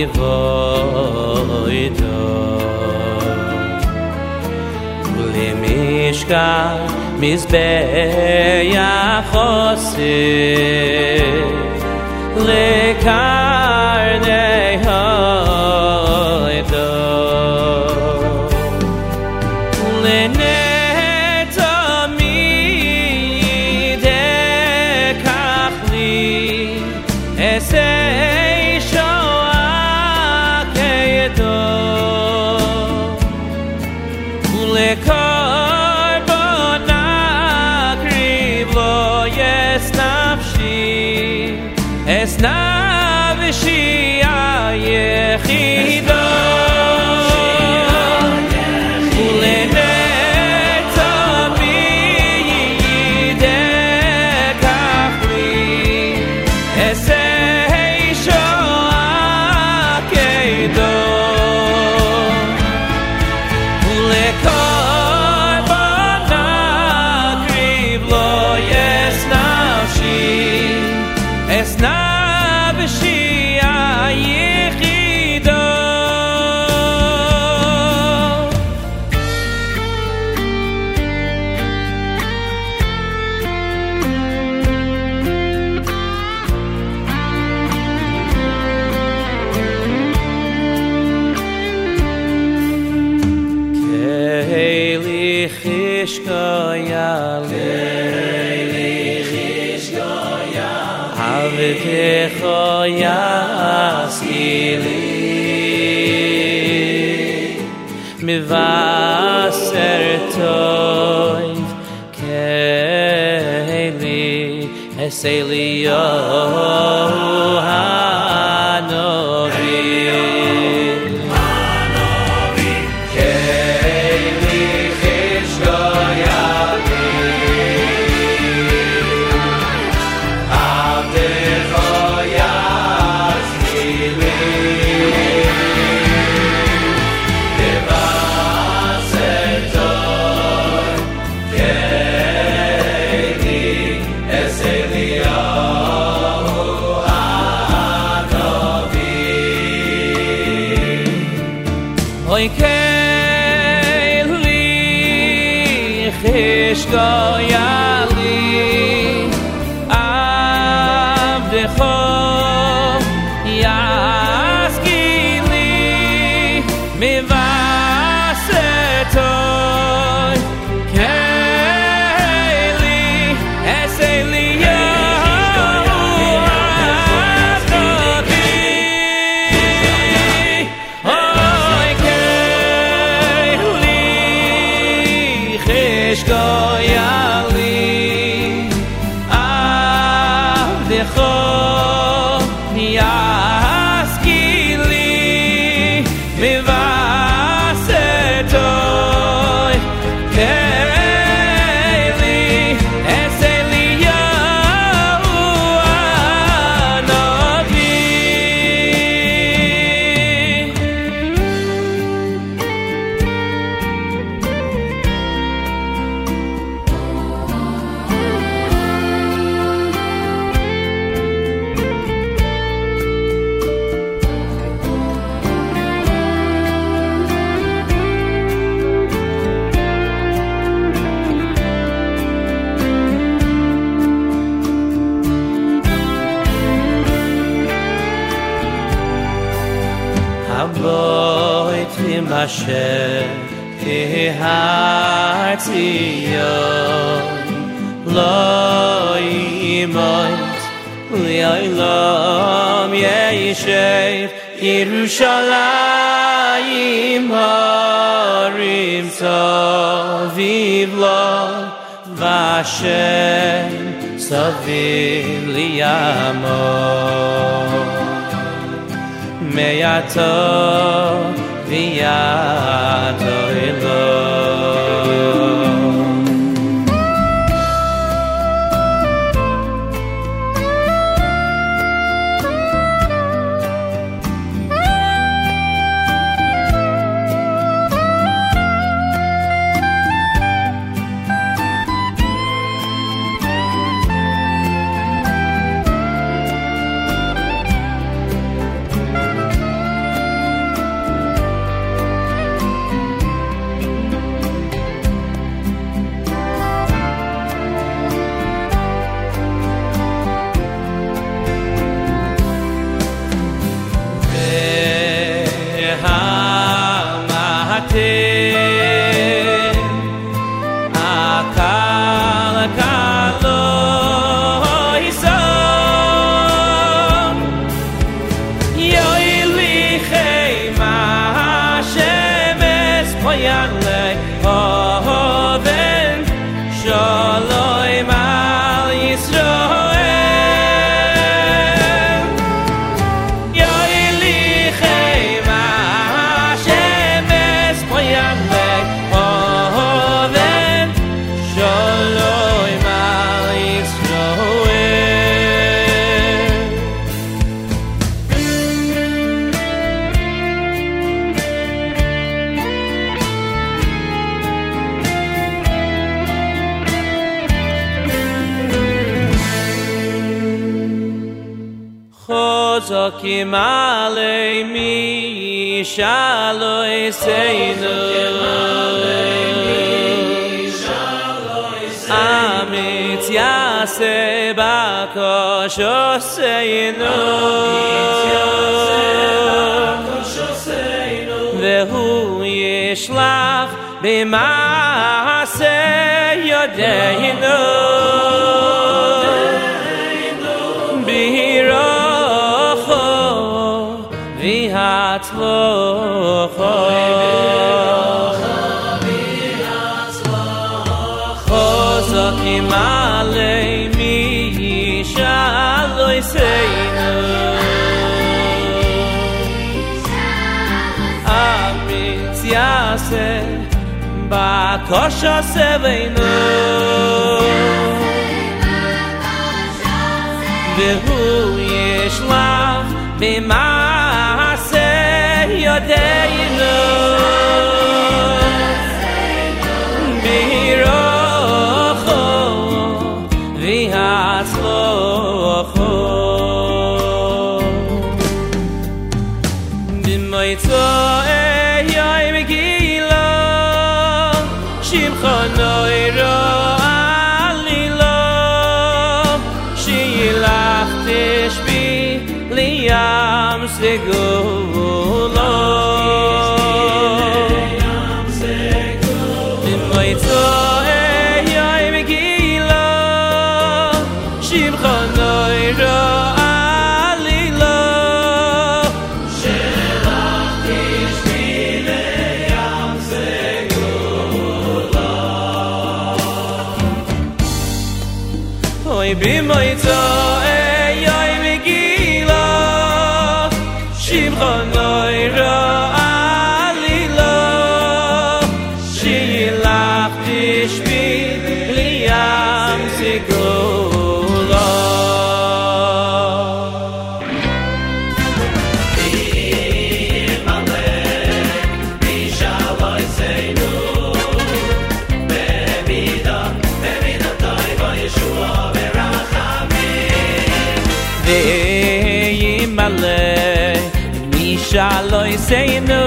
vaita le mishka mis ya khose le ka די yaskili mi vaser toiv keli eseli yoh leif Yerushalayim harim saviv lo vashem saviv li yamo me yato viyam מי שלא יסיינו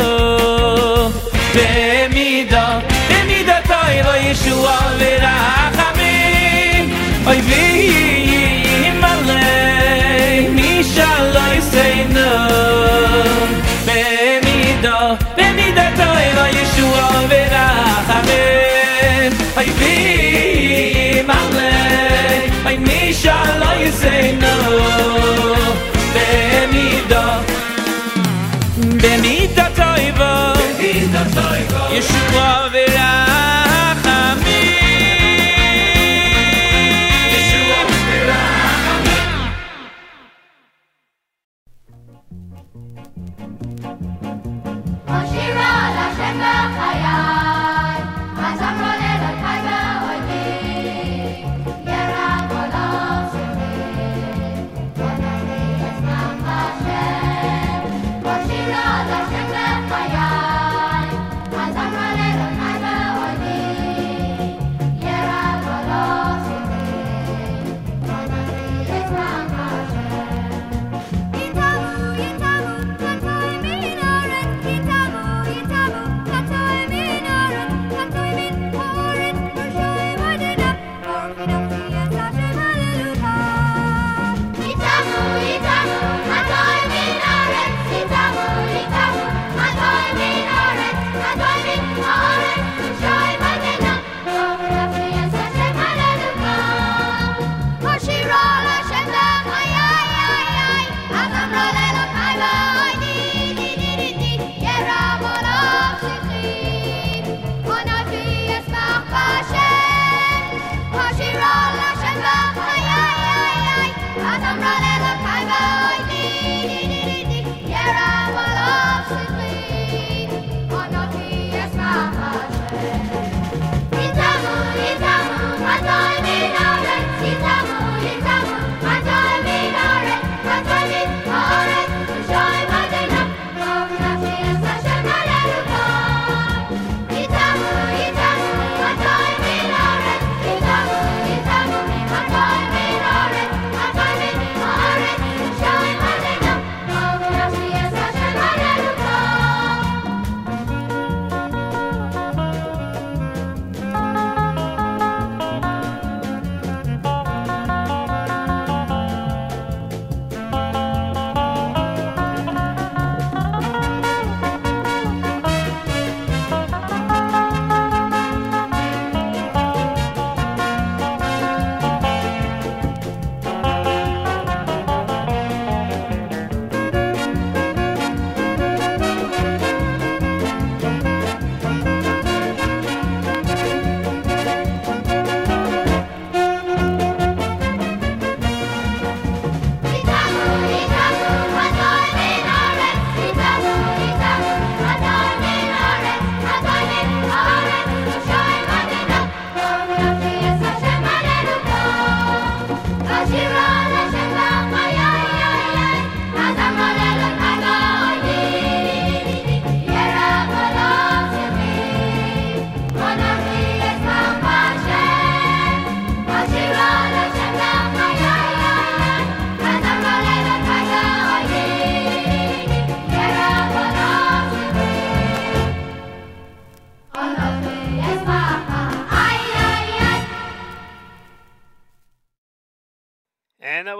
toiva Yeshua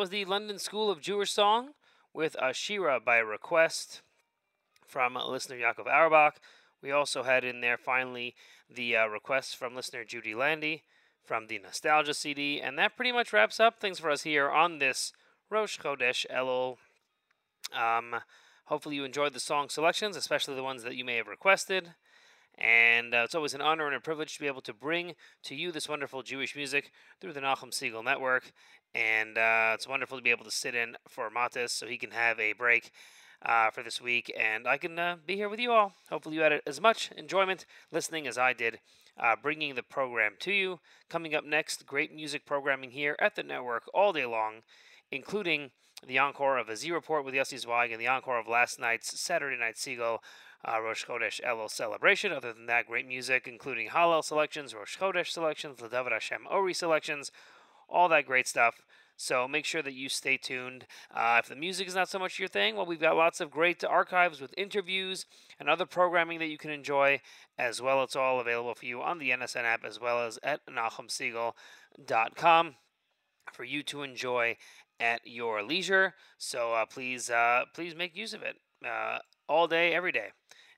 was the London School of Jewish Song with Ashira by request from listener Yaakov Auerbach. We also had in there finally the uh, request from listener Judy Landy from the Nostalgia CD. And that pretty much wraps up things for us here on this Rosh Chodesh Elul. Um, hopefully you enjoyed the song selections, especially the ones that you may have requested. And uh, it's always an honor and a privilege to be able to bring to you this wonderful Jewish music through the Nachum Segal Network. And uh, it's wonderful to be able to sit in for Matis so he can have a break uh, for this week. And I can uh, be here with you all. Hopefully, you had as much enjoyment listening as I did, uh, bringing the program to you. Coming up next, great music programming here at the network all day long, including the encore of a Z Report with Yossi Zweig and the encore of last night's Saturday Night Segal uh, Rosh Chodesh Elul celebration. Other than that, great music, including Hallel selections, Rosh Chodesh selections, L'David Hashem Ori selections, all that great stuff. So make sure that you stay tuned. Uh, if the music is not so much your thing, well, we've got lots of great archives with interviews and other programming that you can enjoy as well. It's all available for you on the NSN app as well as at NachumSegal.com for you to enjoy at your leisure. So uh, please, uh, please make use of it uh, all day, every day.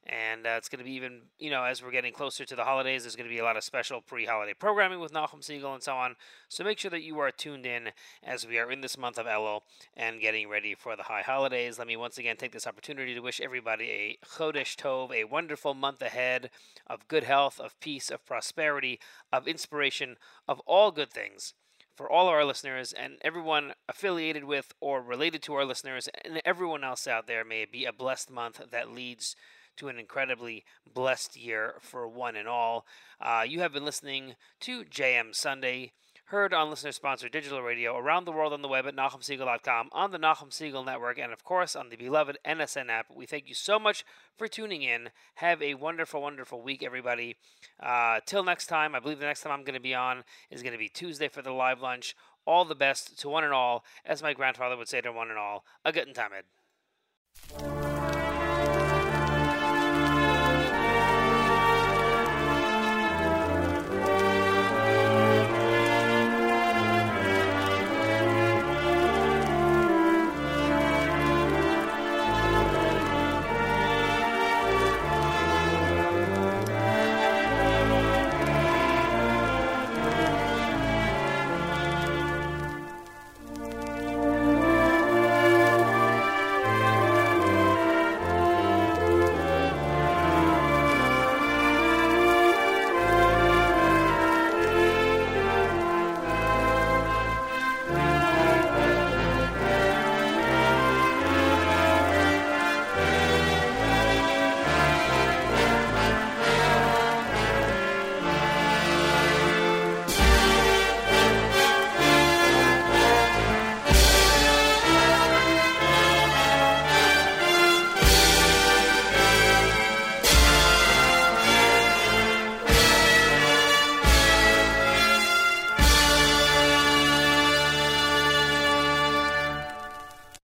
And uh, it's going to be even, you know, as we're getting closer to the holidays, there's going to be a lot of special pre holiday programming with Nachum Segal and so on. So make sure that you are tuned in as we are in this month of Elul and getting ready for the high holidays. Let me once again take this opportunity to wish everybody a Chodesh Tov, a wonderful month ahead of good health, of peace, of prosperity, of inspiration, of all good things for all of our listeners and everyone affiliated with or related to our listeners and everyone else out there. May it be a blessed month that leads to an incredibly blessed year for one and all. Uh, you have been listening to JM Sunday, heard on listener sponsored digital radio around the world on the web at NachumSegal.com, on the Nachum Segal Network, and of course on the beloved NSN app. We thank you so much for tuning in. Have a wonderful, wonderful week, everybody. Uh, till next time, I believe the next time I'm going to be on is going to be Tuesday for the live lunch. All the best to one and all, as my grandfather would say to one and all, a good time.